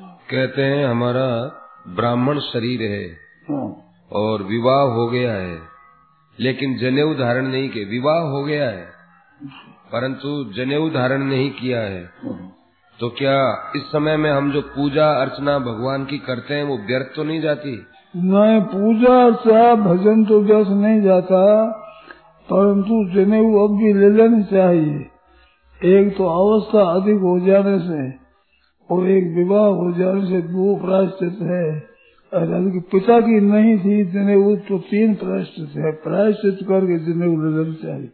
कहते हैं हमारा ब्राह्मण शरीर है हाँ। और विवाह हो गया है। लेकिन जनेऊ धारण नहीं के विवाह हो गया है परंतु जनेऊ धारण नहीं किया है। तो क्या इस समय में हम जो पूजा अर्चना भगवान की करते हैं वो व्यर्थ तो नहीं जाती? नहीं पूजा अर्चा भजन तो व्यर्थ नहीं जाता परंतु जनेऊ अब भी ले लेनी चाहिए। एक तो अवस्था अधिक हो जाने से और एक विवाह हो जाने से दो प्रायश्चित है। और के पिता की नहीं थी, जिन्हें वो तो तीन प्रायश्चित है। प्रायश्चित करके जिन्हें वो नज़र चाहिए।